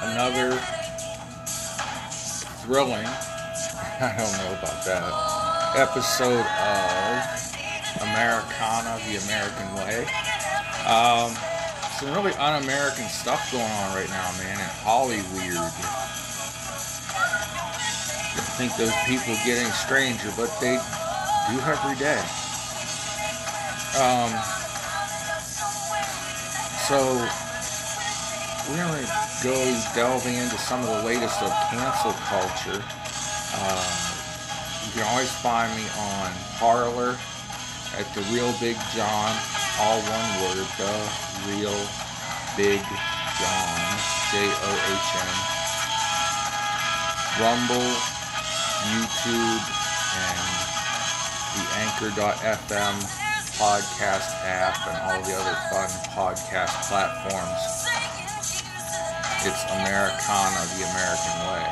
Another thrilling, I don't know about that, episode of Americana, the American Way. Um, some really un American stuff going on right now, man, in Hollywood. I think those people getting stranger, but they do every day. Um, so we're going to go delving into some of the latest of cancel culture. Uh, you can always find me on Parler at the Real Big John, all one word, the Real Big John, J O H N. Rumble, YouTube, and the Anchor.fm podcast app and all the other fun podcast platforms. It's Americana, the American way.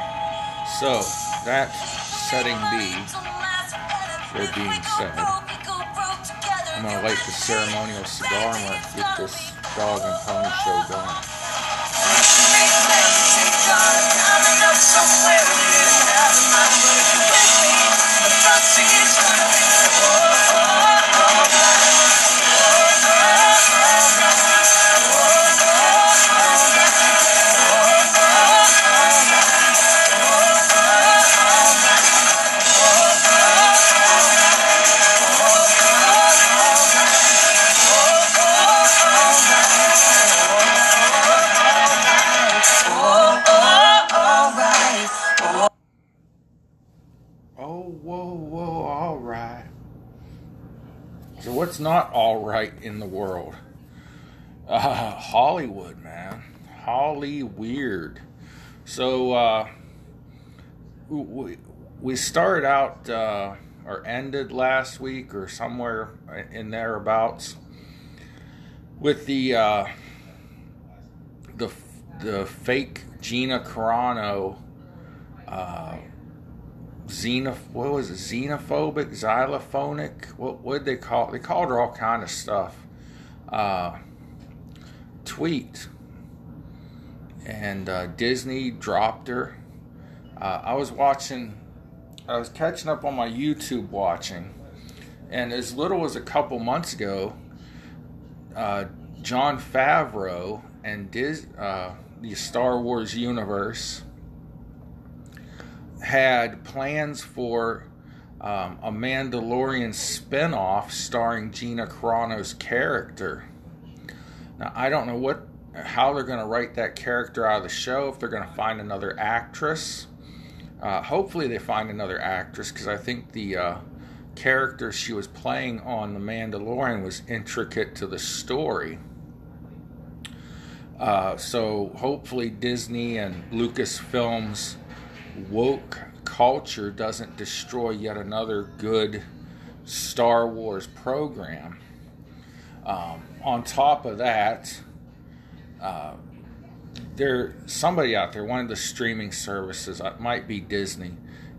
So, that setting B, or being said, I'm going to light the ceremonial cigar and let's get this dog and pony show going. What's not all right in the world? Uh, Hollywood, man. Holly weird. So uh, we, we started out uh, or ended last week or somewhere in thereabouts with the uh, the the fake Gina Carano uh, xenoph what was it? Xenophobic? Xylophonic? What would they call it? they called her all kind of stuff. Uh, tweet. And uh, disney dropped her. Uh, i was watching i was catching up on my youtube watching. And as little as a couple months ago uh, jon favreau and Dis- uh, the star wars universe had plans for um, a Mandalorian spinoff starring Gina Carano's character. Now, I don't know what how they're going to write that character out of the show, if they're going to find another actress. Uh, hopefully, they find another actress because I think the uh, character she was playing on The Mandalorian was intricate to the story. Uh, so, hopefully, Disney and Lucasfilms woke culture doesn't destroy yet another good Star Wars program. Um, on top of that, uh, there somebody out there, one of the streaming services, it uh, might be Disney,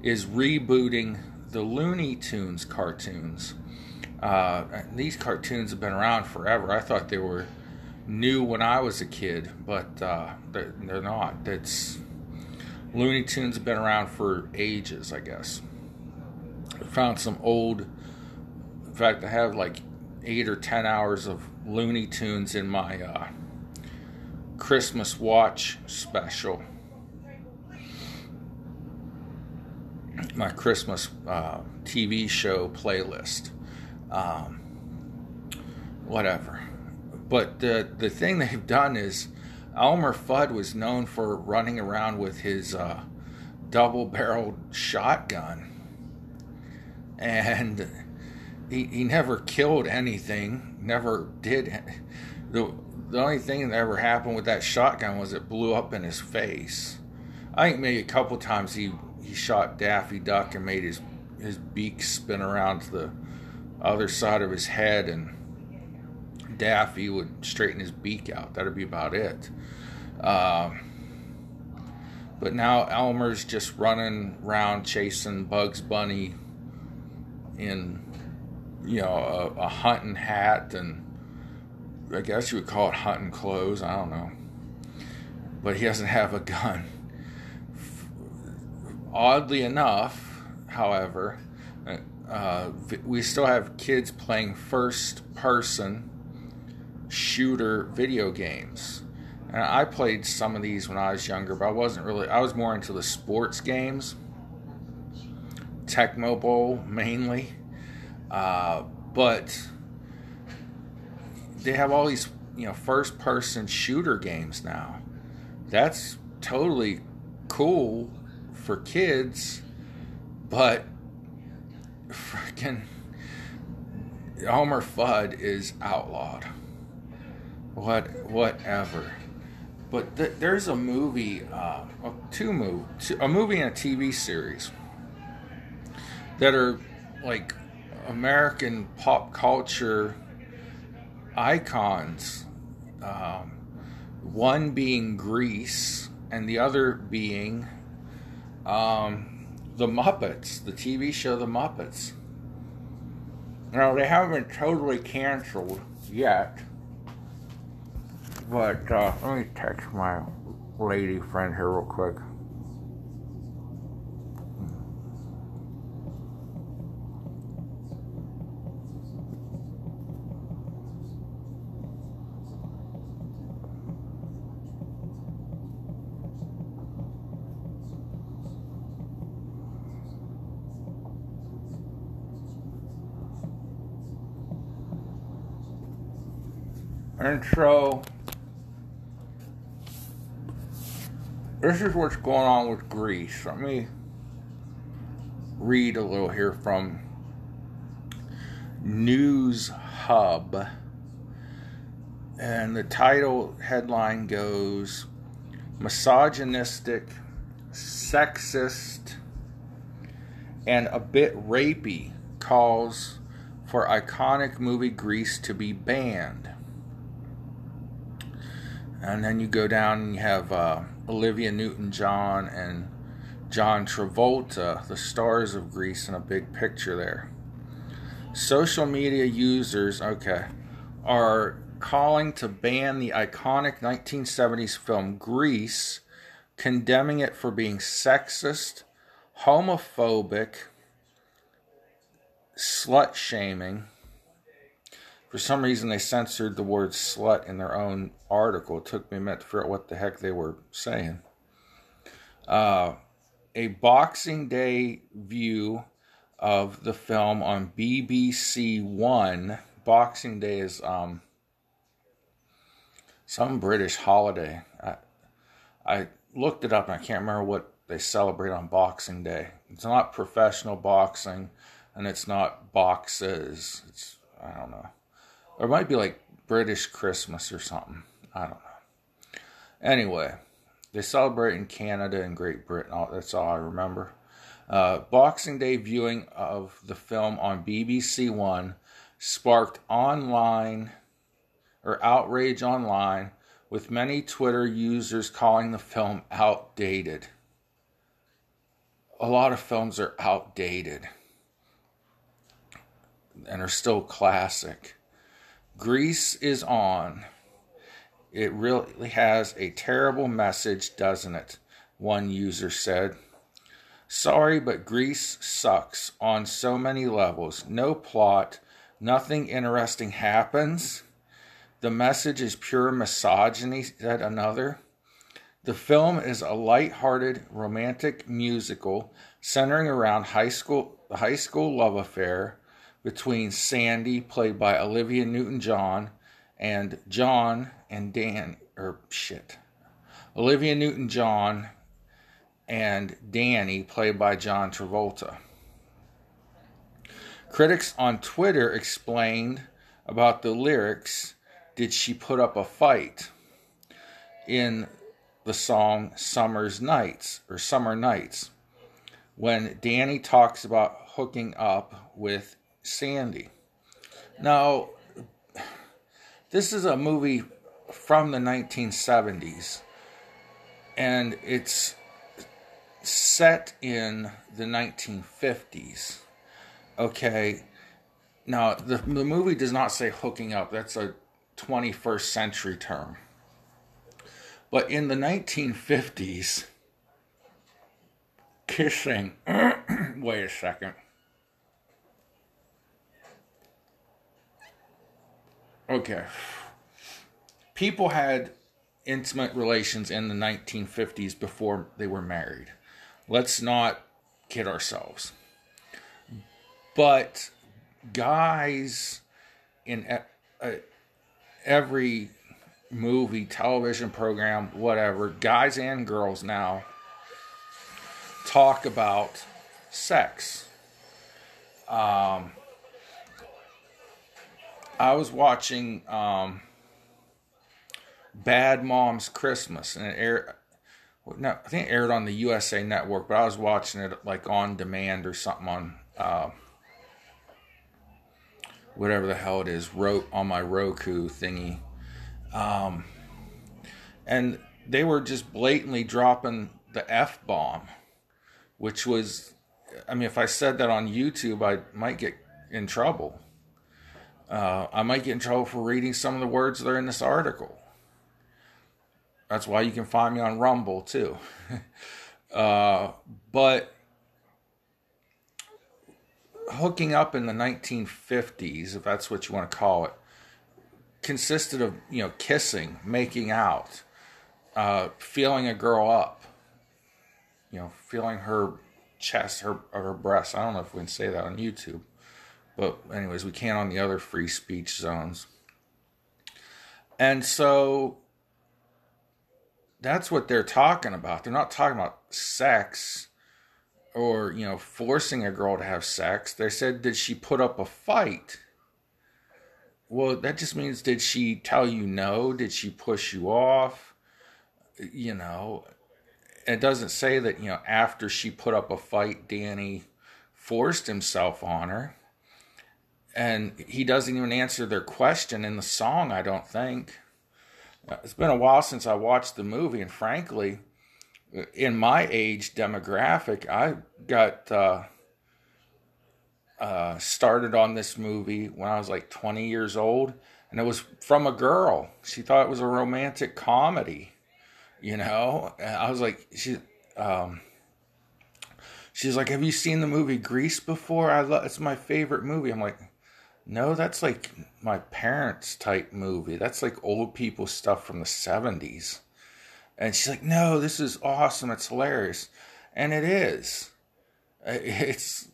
is rebooting the Looney Tunes cartoons. Uh, these cartoons have been around forever. I thought they were new when I was a kid, but uh, they're, they're not. It's Looney Tunes have been around for ages, I guess. I found some old, in fact, I have like eight or ten hours of Looney Tunes in my uh, Christmas watch special. My Christmas uh, TV show playlist. Um, whatever. But the, the thing they've done is Elmer Fudd was known for running around with his uh, double barreled shotgun. And he, he never killed anything, never did. The, the only thing that ever happened with that shotgun was it blew up in his face. I think maybe a couple times he, he shot Daffy Duck and made his, his beak spin around to the other side of his head and Daffy would straighten his beak out. That'd be about it. Uh, but now Elmer's just running around chasing Bugs Bunny in, you know, a, a hunting hat and I guess you would call it hunting clothes. I don't know. but he doesn't have a gun. Oddly enough, however, uh, we still have kids playing first person shooter video games. And I played some of these when I was younger, but I wasn't really, I was more into the sports games, Tecmo Bowl mainly. Uh, but they have all these, you know, first person shooter games now. That's totally cool for kids, but freaking Homer Fudd is outlawed. What, whatever. But th- there's a movie, uh, two movie, a movie and a TV series that are like American pop culture icons. Um, one being Grease, and the other being um, the Muppets, the TV show The Muppets. Now they haven't been totally canceled yet, but uh, let me text my lady friend here real quick. intro. This is what's going on with Grease. Let me read a little here from News Hub. And the title headline goes Misogynistic, Sexist, and a bit rapey calls for iconic movie Grease to be banned. And then you go down and you have uh, Olivia Newton John and John Travolta, the stars of Grease, in a big picture there. Social media users, okay, are calling to ban the iconic 1970s film Grease, condemning it for being sexist, homophobic, slut shaming, for some reason, they censored the word slut in their own article. It took me a minute to figure out what the heck they were saying. Uh, a Boxing Day view of the film on BBC One. Boxing Day is um, some British holiday. I, I looked it up and I can't remember what they celebrate on Boxing Day. It's not professional boxing and it's not boxes. It's, I don't know. Or it might be like British Christmas or something. I don't know. Anyway, they celebrate in Canada and Great Britain. That's all I remember. Uh, Boxing Day viewing of the film on BBC One sparked online or outrage online, with many Twitter users calling the film outdated. A lot of films are outdated and are still classic. Grease is on. It really has a terrible message, doesn't it? One user said. Sorry, but Grease sucks on so many levels. No plot, nothing interesting happens. The message is pure misogyny, said another. The film is a light-hearted romantic musical centering around high school high school love affair between Sandy, played by Olivia Newton John, and John and Dan, or shit. Olivia Newton John and Danny, played by John Travolta. Critics on Twitter explained about the lyrics Did she put up a fight? in the song Summer's Nights or Summer Nights when Danny talks about hooking up with Sandy. Now, this is a movie from the 1970s, and it's set in the 1950s. Okay, now the, the movie does not say hooking up, that's a 21st century term. But in the 1950s, kissing, wait a second. Okay. People had intimate relations in the 1950s before they were married. Let's not kid ourselves. But guys in every movie, television program, whatever, guys and girls now talk about sex. Um, I was watching um, Bad Moms Christmas, and it aired. No, I think it aired on the USA Network, but I was watching it like on demand or something on uh, whatever the hell it is, wrote on my Roku thingy. Um, and they were just blatantly dropping the F bomb, which was, I mean, if I said that on YouTube, I might get in trouble. Uh, I might get in trouble for reading some of the words that are in this article. That's why you can find me on Rumble too. uh, but hooking up in the 1950s, if that's what you want to call it, consisted of you know kissing, making out, uh, feeling a girl up, you know, feeling her chest, her her breasts. I don't know if we can say that on YouTube, but anyways, we can on the other free speech zones. And so that's what they're talking about. They're not talking about sex or, you know, forcing a girl to have sex. They said, did she put up a fight? Well, that just means did she tell you no? Did she push you off? You know, it doesn't say that, you know, after she put up a fight, Danny forced himself on her. And he doesn't even answer their question in the song, I don't think. It's been a while since I watched the movie, and frankly, in my age demographic, I got uh, uh, started on this movie when I was like 20 years old, and it was from a girl. She thought it was a romantic comedy, you know. And I was like, she, um, she's like, "Have you seen the movie Grease before? I love it's my favorite movie." I'm like, no, that's like my parents' type movie. That's like old people stuff from the 70s. And she's like, no, this is awesome. It's hilarious. And it is. It's,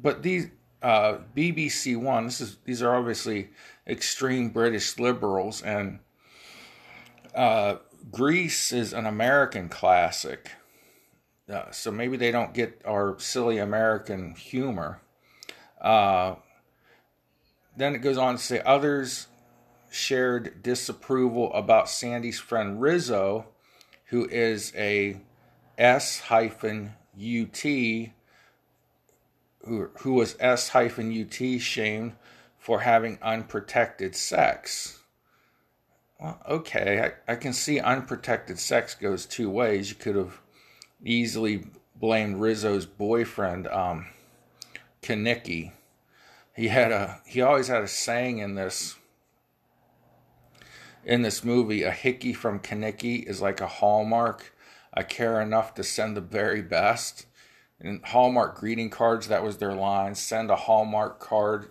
but these, uh, BBC One, this is, these are obviously extreme British liberals. And uh, Grease is an American classic. Uh, so maybe they don't get our silly American humor. Uh, then it goes on to say others shared disapproval about Sandy's friend Rizzo, who is a S hyphen UT, who, who was S hyphen UT shamed for having unprotected sex. Well, okay, I, I can see unprotected sex goes two ways. You could have easily blamed Rizzo's boyfriend, um, Kenickie he had a he always had a saying in this in this movie a hickey from Kenickie is like a hallmark. I care enough to send the very best. And hallmark greeting cards that was their line. Send a hallmark card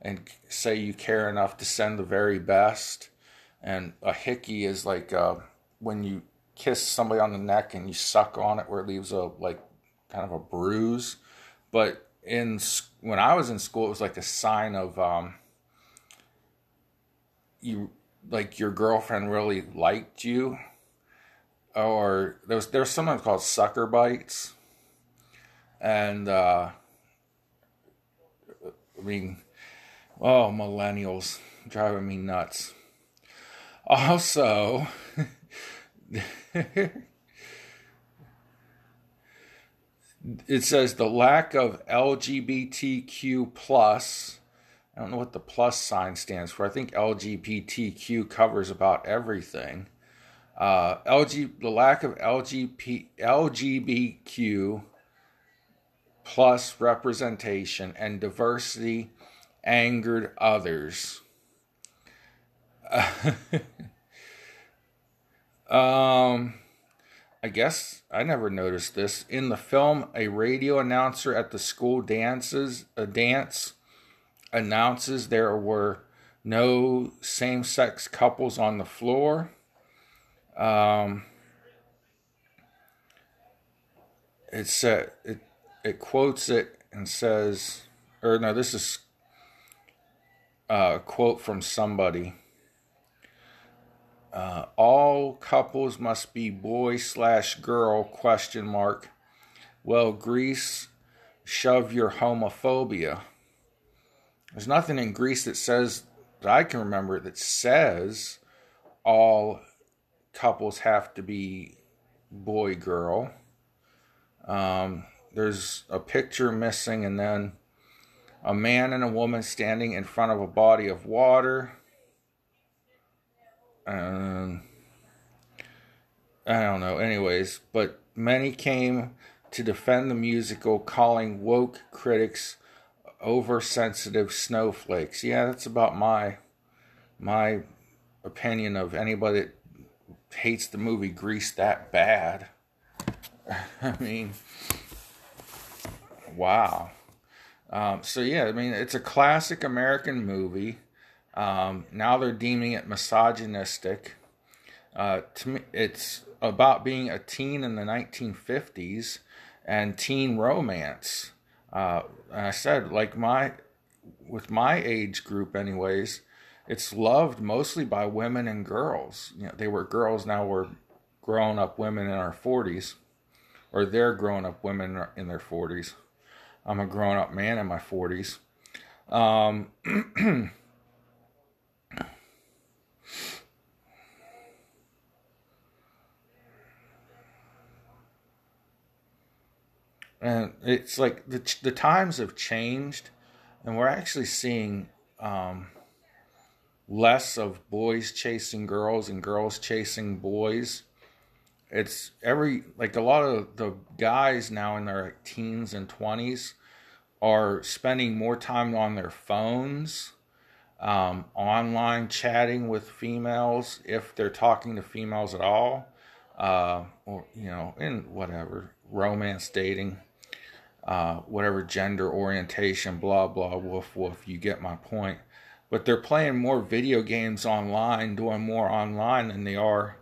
and say you care enough to send the very best. And a hickey is like uh, when you kiss somebody on the neck and you suck on it where it leaves a like kind of a bruise. But in when I was in school, it was like a sign of um, you like your girlfriend really liked you, or there was there was something called sucker bites, and uh, I mean, oh, millennials driving me nuts. Also. it says the lack of LGBTQ plus. I don't know what the plus sign stands for. I think LGBTQ covers about everything. Uh, LG, the lack of LGBT, LGBTQ plus representation and diversity angered others. Um, I guess I never noticed this in the film. A radio announcer at the school dances a dance announces there were no same-sex couples on the floor. Um, it said it it quotes it and says, or no, this is a quote from somebody. Uh, all couples must be boy slash girl question mark. Well, Grease, shove your homophobia. There's nothing in Grease that says that I can remember that says all couples have to be boy girl. Um, there's a picture missing, and then a man and a woman standing in front of a body of water. Um, I don't know. Anyways, but many came to defend the musical, calling woke critics oversensitive snowflakes. Yeah, that's about my my opinion of anybody that hates the movie Grease that bad. I mean, wow. Um, so yeah, I mean, it's a classic American movie. Um, now they're deeming it misogynistic. Uh, to me, it's about being a teen in the 1950s and teen romance. Uh, and I said, like my, with my age group, anyways, it's loved mostly by women and girls. You know, they were girls, now we're grown up women in our 40s, or they're grown up women in their 40s. I'm a grown up man in my 40s. Um, and it's like the the times have changed, and we're actually seeing um, less of boys chasing girls and girls chasing boys. It's every like a lot of the guys now in their teens and twenties are spending more time on their phones, um, online chatting with females if they're talking to females at all, uh, or you know, in whatever romance dating uh, whatever gender orientation, blah, blah, woof, woof. You get my point. But they're playing more video games online, doing more online than they are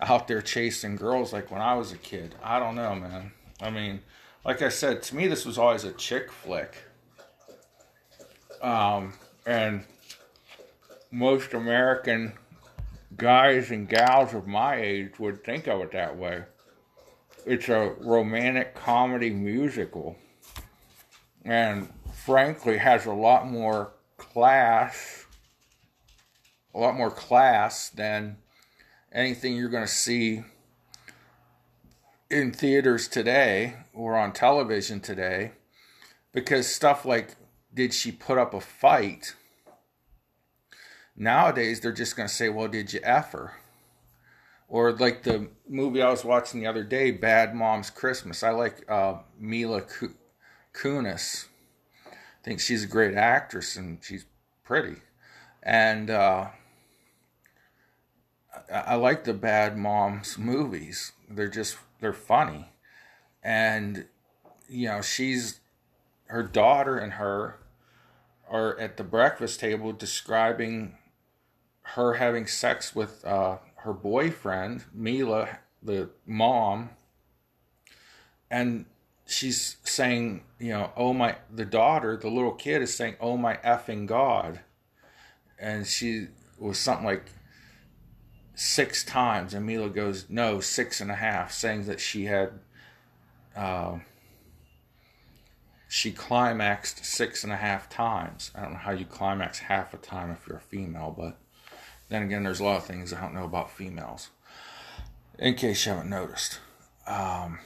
out there chasing girls like when I was a kid. I don't know, man. I mean, like I said, to me, this was always a chick flick. Um, and most American guys and gals of my age would think of it that way. It's a romantic comedy musical. And frankly has a lot more class a lot more class than anything you're going to see in theaters today or on television today. Because stuff like did she put up a fight nowadays they're just going to say well did you F her or like the movie I was watching the other day, Bad Moms Christmas. I like uh, Mila Kunis. I think she's a great actress and she's pretty. And uh, I, I like the Bad Moms movies. They're just they're funny, and you know she's her daughter and her are at the breakfast table describing her having sex with uh, her boyfriend, Mila, the mom, and she's saying, you know, oh my, the daughter, the little kid is saying, oh my effing God. And she was something like six times. And Mila goes, no, six and a half, saying that she had, uh, she climaxed six and a half times. I don't know how you climax half a time if you're a female, but then again, there's a lot of things I don't know about females. In case you haven't noticed. Um,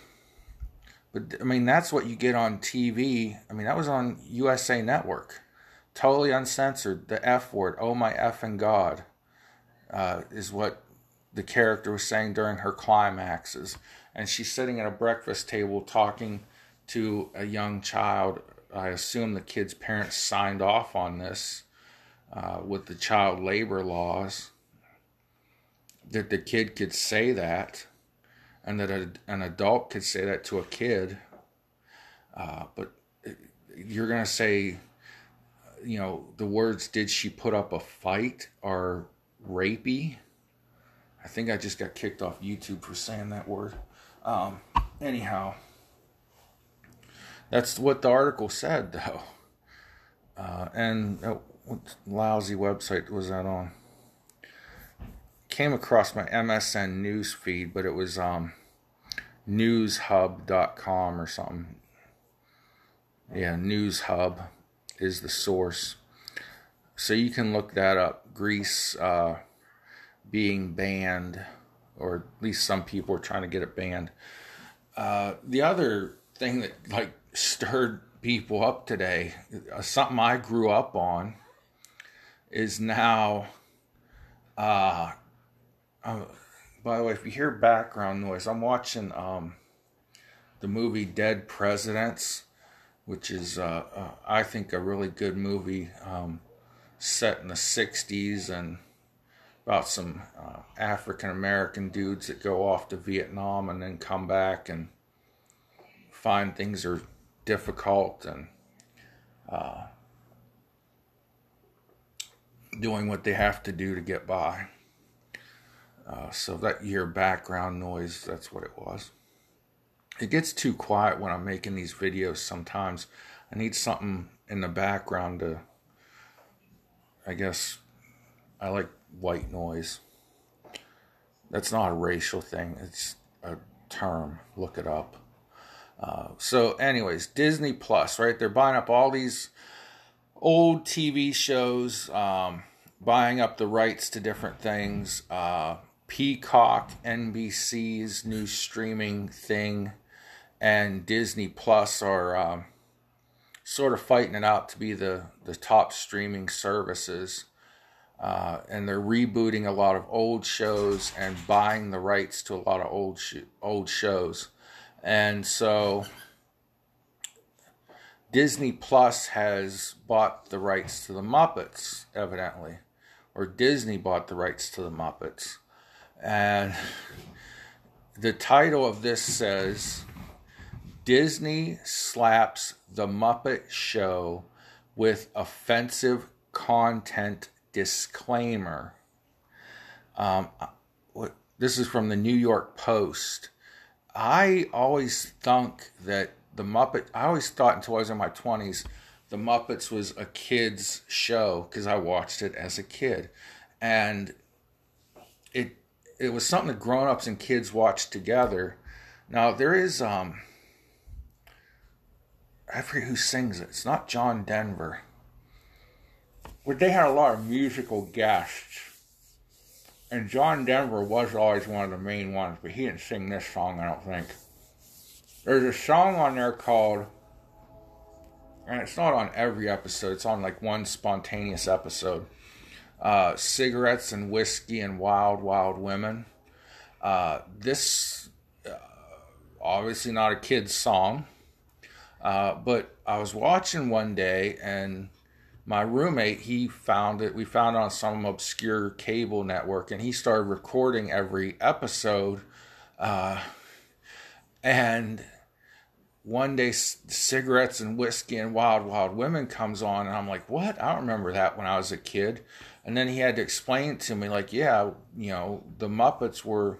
but I mean, that's what you get on TV. I mean, that was on USA Network. Totally uncensored. The F word, oh my F and God, uh, is what the character was saying during her climaxes. And she's sitting at a breakfast table talking to a young child. I assume the kid's parents signed off on this uh, with the child labor laws. that the kid could say that, and that a, an adult could say that to a kid. Uh, but you're gonna say, you know, the words "Did she put up a fight?" are rapey. I think I just got kicked off YouTube for saying that word. Um, anyhow, that's what the article said, though. Uh, and uh, what lousy website was that on? Came across my MSN news feed, but it was um, newshub.com or something. Yeah, Newshub is the source. So you can look that up. Grease uh, being banned, or at least some people are trying to get it banned. Uh, the other thing that like stirred people up today, uh, something I grew up on, is now. Uh, uh, by the way, if you hear background noise, I'm watching um, the movie Dead Presidents, which is uh, uh, I think a really good movie um, set in the '60s and about some uh, African American dudes that go off to Vietnam and then come back and find things are difficult and uh, doing what they have to do to get by. Uh, so that your background noise, that's what it was. It gets too quiet when I'm making these videos sometimes. I need something in the background to, I guess, I like white noise. That's not a racial thing, it's a term. Look it up. Uh, so, anyways, Disney Plus, right? They're buying up all these old TV shows, um, buying up the rights to different things. Uh, Peacock, NBC's new streaming thing, and Disney Plus are um, sort of fighting it out to be the, the top streaming services. Uh, and they're rebooting a lot of old shows and buying the rights to a lot of old sh- old shows. And so Disney Plus has bought the rights to the Muppets, evidently, or Disney bought the rights to the Muppets. And the title of this says Disney slaps the Muppet Show with offensive content disclaimer. Um, this is from the New York Post. I always thunk that the Muppet, I always thought until I was in my 20s, the Muppets was a kid's show because I watched it as a kid. And it it was something that grown ups and kids watched together. Now there is um I forget who sings it. It's not John Denver. But they had a lot of musical guests and John Denver was always one of the main ones, but he didn't sing this song, I don't think. There's a song on there called, and it's not on every episode, it's on like one spontaneous episode uh, Cigarettes and Whiskey and Wild, Wild Women. Uh, this, uh, obviously not a kid's song, uh, but I was watching one day and my roommate he found it we found it on some obscure cable network and he started recording every episode uh, and one day cigarettes and whiskey and wild wild women comes on and i'm like what i don't remember that when i was a kid and then he had to explain it to me like yeah you know the muppets were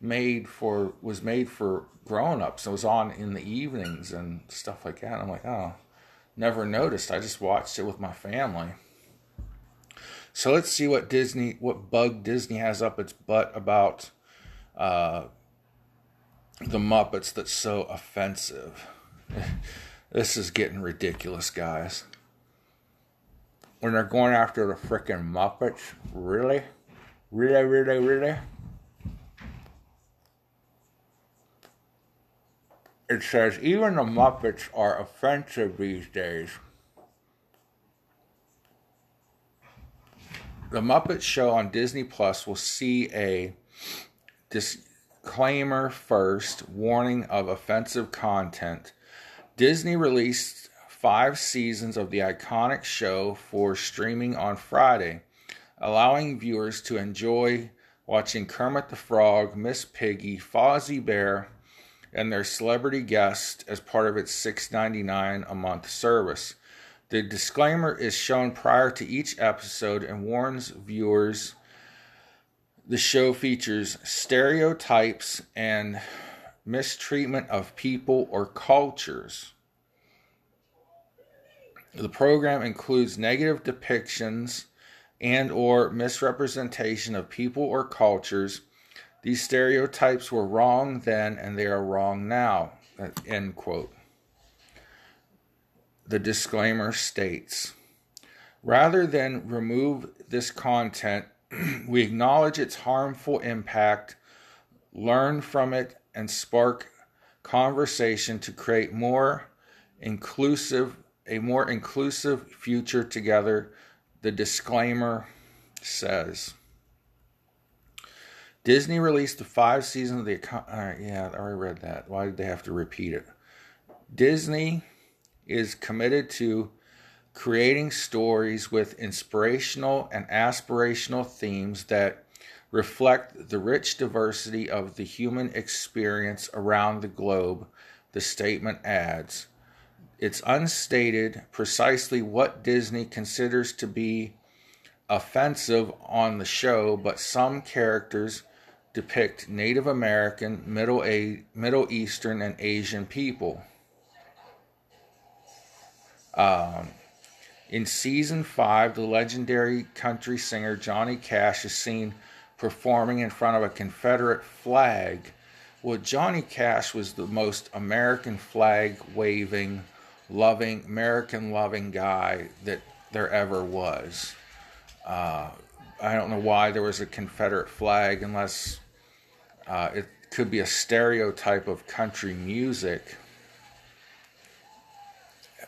made for was made for grown-ups it was on in the evenings and stuff like that and i'm like oh never noticed. I just watched it with my family. So let's see what Disney, what bug Disney has up its butt about uh, the Muppets that's so offensive. this is getting ridiculous, guys. When they're going after the freaking Muppets, really? Really, really, really? It says even the Muppets are offensive these days. The Muppet Show on Disney Plus will see a disclaimer first warning of offensive content. Disney released five seasons of the iconic show for streaming on Friday, allowing viewers to enjoy watching Kermit the Frog, Miss Piggy, Fozzie Bear, and their celebrity guest as part of its $6.99 a month service. The disclaimer is shown prior to each episode and warns viewers the show features stereotypes and mistreatment of people or cultures. The program includes negative depictions and or misrepresentation of people or cultures. These stereotypes were wrong then and they are wrong now. Uh, end quote. The disclaimer states Rather than remove this content, we acknowledge its harmful impact, learn from it, and spark conversation to create more inclusive a more inclusive future together the disclaimer says Disney released the five seasons of the. Uh, yeah, I already read that. Why did they have to repeat it? Disney is committed to creating stories with inspirational and aspirational themes that reflect the rich diversity of the human experience around the globe, the statement adds. It's unstated precisely what Disney considers to be offensive on the show, but some characters depict Native American, Middle, A- Middle Eastern, and Asian people. Um, in season five, the legendary country singer Johnny Cash is seen performing in front of a Confederate flag. Well, Johnny Cash was the most American flag waving, loving, American loving guy that there ever was. Uh, I don't know why there was a Confederate flag unless uh, it could be a stereotype of country music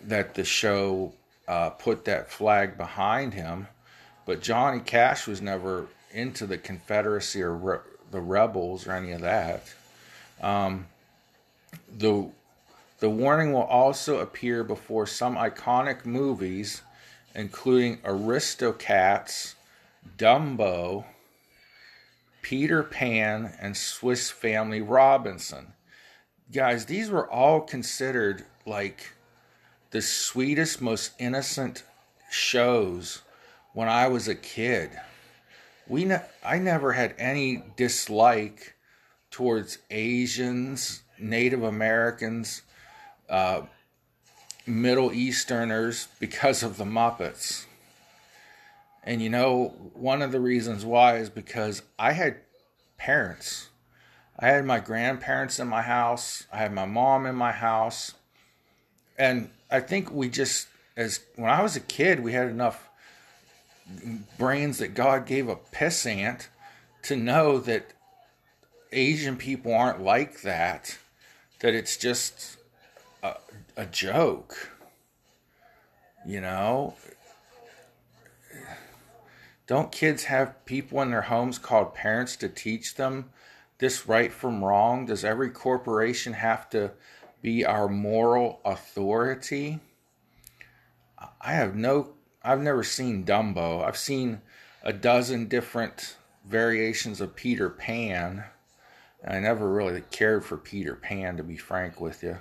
that the show uh, put that flag behind him. But Johnny Cash was never into the Confederacy or re- the rebels or any of that. Um, the the warning will also appear before some iconic movies, including Aristocats, Dumbo, Peter Pan, and Swiss Family Robinson. Guys, these were all considered like the sweetest, most innocent shows when I was a kid. We ne- I never had any dislike towards Asians, Native Americans, uh, Middle Easterners because of the Muppets. And you know, one of the reasons why is because I had parents. I had my grandparents in my house, I had my mom in my house. And I think we just, as when I was a kid, we had enough brains that God gave a pissant to know that Asian people aren't like that, that it's just a, a joke. You know? Don't kids have people in their homes called parents to teach them this right from wrong? Does every corporation have to be our moral authority? I have no, I've never seen Dumbo. I've seen a dozen different variations of Peter Pan. I never really cared for Peter Pan, to be frank with you.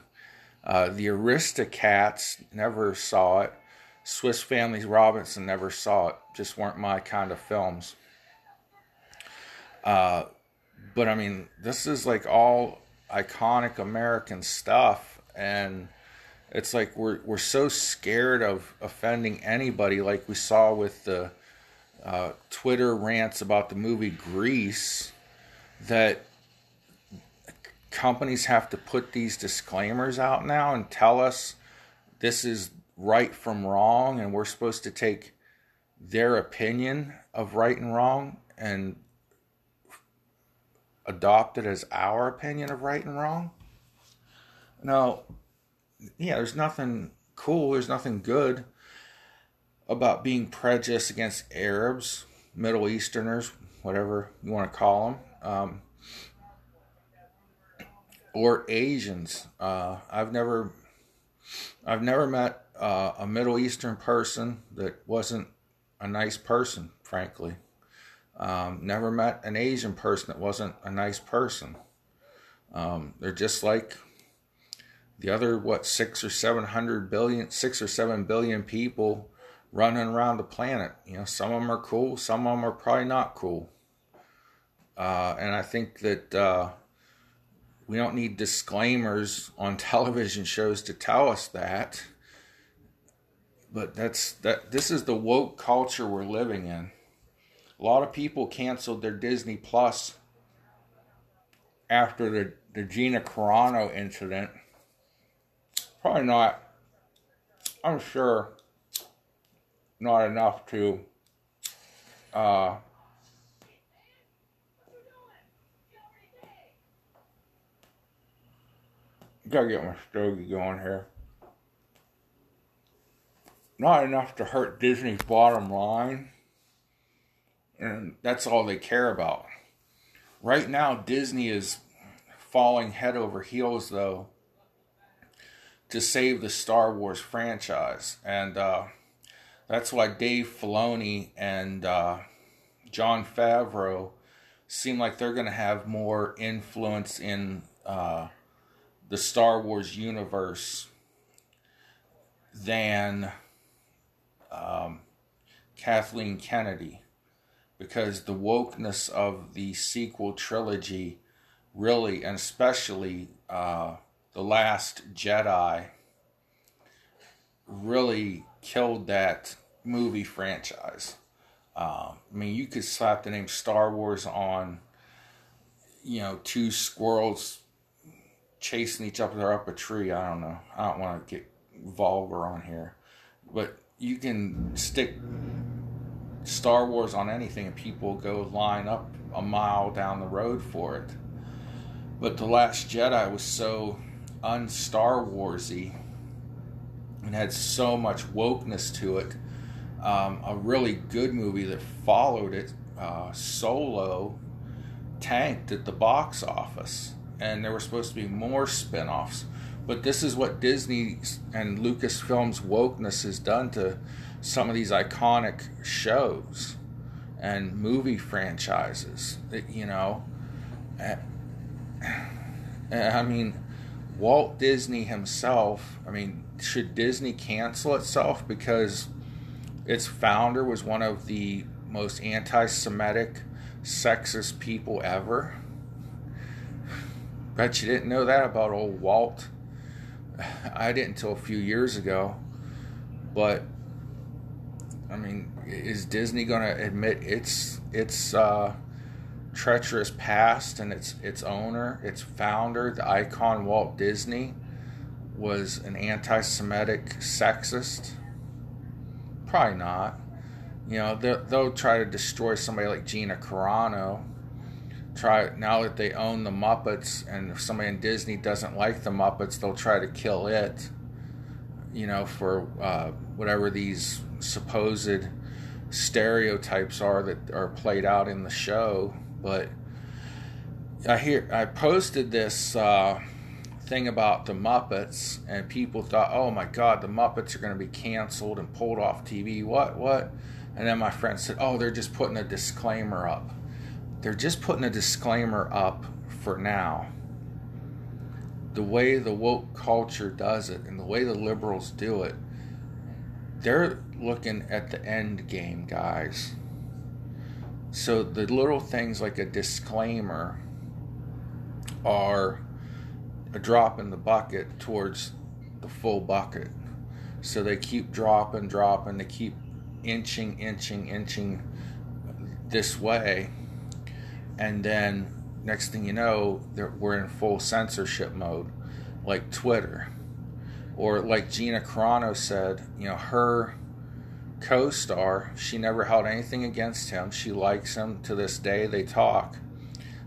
Uh, the Aristocats, never saw it. Swiss Family Robinson, never saw it. Just weren't my kind of films. Uh, but I mean, this is like all iconic American stuff, and it's like we're we're so scared of offending anybody, like we saw with the uh, Twitter rants about the movie Grease, that companies have to put these disclaimers out now and tell us this is right from wrong, and we're supposed to take their opinion of right and wrong and adopt it as our opinion of right and wrong. Now, yeah, there's nothing cool, there's nothing good about being prejudiced against Arabs, Middle Easterners, whatever you want to call them, um, or Asians. Uh, I've never, I've never met uh, a Middle Eastern person that wasn't a nice person, frankly. Um, never met an Asian person that wasn't a nice person. Um, they're just like the other what six or seven hundred billion, six or seven billion people running around the planet. You know, some of them are cool, some of them are probably not cool. Uh, and I think that uh, we don't need disclaimers on television shows to tell us that. But that's that. This is the woke culture we're living in. A lot of people canceled their Disney Plus after the, the Gina Carano incident. Probably not, I'm sure, not enough to uh, gotta get my stogie going here. Not enough to hurt Disney's bottom line and that's all they care about. Right now, Disney is falling head over heels, though, to save the Star Wars franchise, and uh, that's why Dave Filoni and uh, Jon Favreau seem like they're going to have more influence in uh, the Star Wars universe than um, Kathleen Kennedy because the wokeness of the sequel trilogy really, and especially uh, The Last Jedi, really killed that movie franchise. Uh, I mean, you could slap the name Star Wars on, you know, two squirrels chasing each other up a tree. I don't know. I don't want to get vulgar on here. But you can stick Star Wars on anything, and people go line up a mile down the road for it. But The Last Jedi was so un-Star Warsy and had so much wokeness to it. Um, a really good movie that followed it, uh, Solo, tanked at the box office, and there were supposed to be more spin-offs. But this is what Disney and Lucasfilm's wokeness has done to some of these iconic shows and movie franchises that you know eh, eh, I mean Walt Disney himself I mean should Disney cancel itself because its founder was one of the most anti-Semitic sexist people ever? Bet you didn't know that about old Walt. I didn't until a few years ago. But I mean, is Disney going to admit its its uh, treacherous past and its its owner, its founder, the icon Walt Disney, was an anti-Semitic sexist? Probably not. You know, they'll try to destroy somebody like Gina Carano. Try now that they own the Muppets, and if somebody in Disney doesn't like the Muppets, they'll try to kill it. You know, for uh, whatever these supposed stereotypes are that are played out in the show. But I hear I posted this uh, thing about the Muppets, and people thought, "Oh my God, the Muppets are going to be canceled and pulled off TV." What? What? And then my friend said, "Oh, they're just putting a disclaimer up. They're just putting a disclaimer up for now." The way the woke culture does it, and the way the liberals do it, they're looking at the end game, guys. So the little things like a disclaimer are a drop in the bucket towards the full bucket. So they keep dropping, dropping, they keep inching, inching, inching this way. And then next thing you know, we're in full censorship mode, like Twitter or like Gina Carano said, you know, her co-star, she never held anything against him. She likes him to this day. They talk,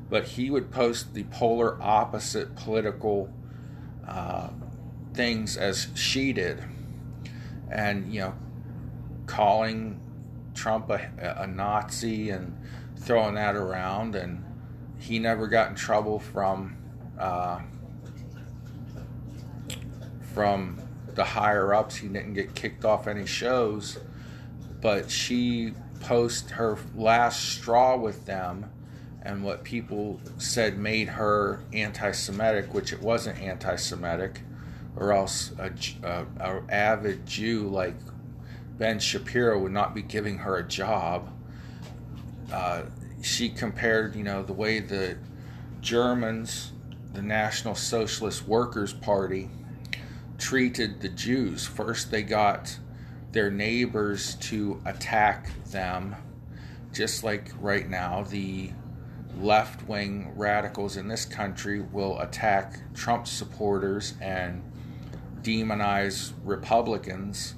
but he would post the polar opposite political uh, things as she did, and you know, calling Trump a, a Nazi and throwing that around, and he never got in trouble from. Uh, from the higher ups. He didn't get kicked off any shows, but she post her last straw with them and what people said made her anti Semitic, which it wasn't anti Semitic, or else a, a, a, avid Jew like Ben Shapiro would not be giving her a job. Uh, she compared, you know, the way the Germans, the National Socialist Workers' Party, treated the Jews. First, they got their neighbors to attack them, just like right now, the left wing radicals in this country will attack Trump supporters and demonize Republicans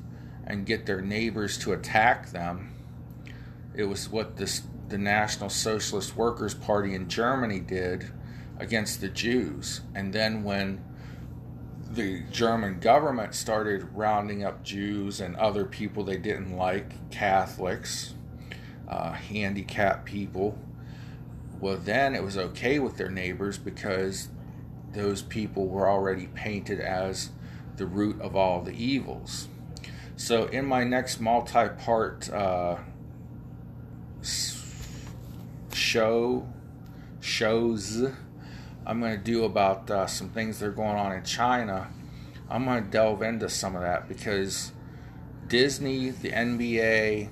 and get their neighbors to attack them. It was what this, the National Socialist Workers' Party in Germany did against the Jews. And then when the German government started rounding up Jews and other people they didn't like, Catholics, uh, handicapped people, well, then it was okay with their neighbors because those people were already painted as the root of all the evils. So, in my next multi part uh, show, shows, I'm going to do about uh, some things that are going on in China. I'm going to delve into some of that because Disney, the NBA,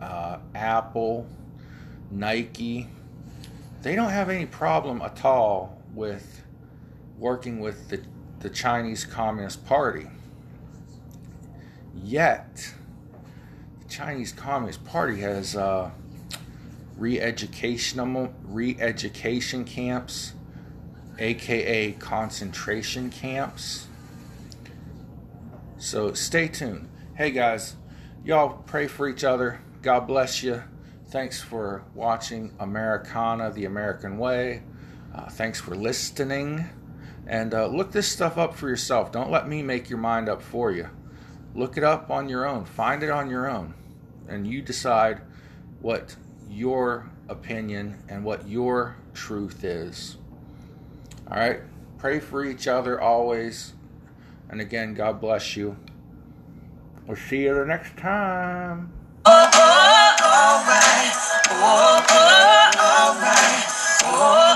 uh, Apple, Nike, they don't have any problem at all with working with the, the Chinese Communist Party. Yet, the Chinese Communist Party has uh, re-educational re-education camps, aka concentration camps. So stay tuned. Hey guys, y'all pray for each other. God bless you. Thanks for watching Americana, the American Way. Uh, thanks for listening. And uh, look this stuff up for yourself. Don't let me make your mind up for you. Look it up on your own. Find it on your own. And you decide what your opinion and what your truth is. All right? Pray for each other always. And again, God bless you. We'll see you the next time. Oh, oh. Oh, oh. Oh. oh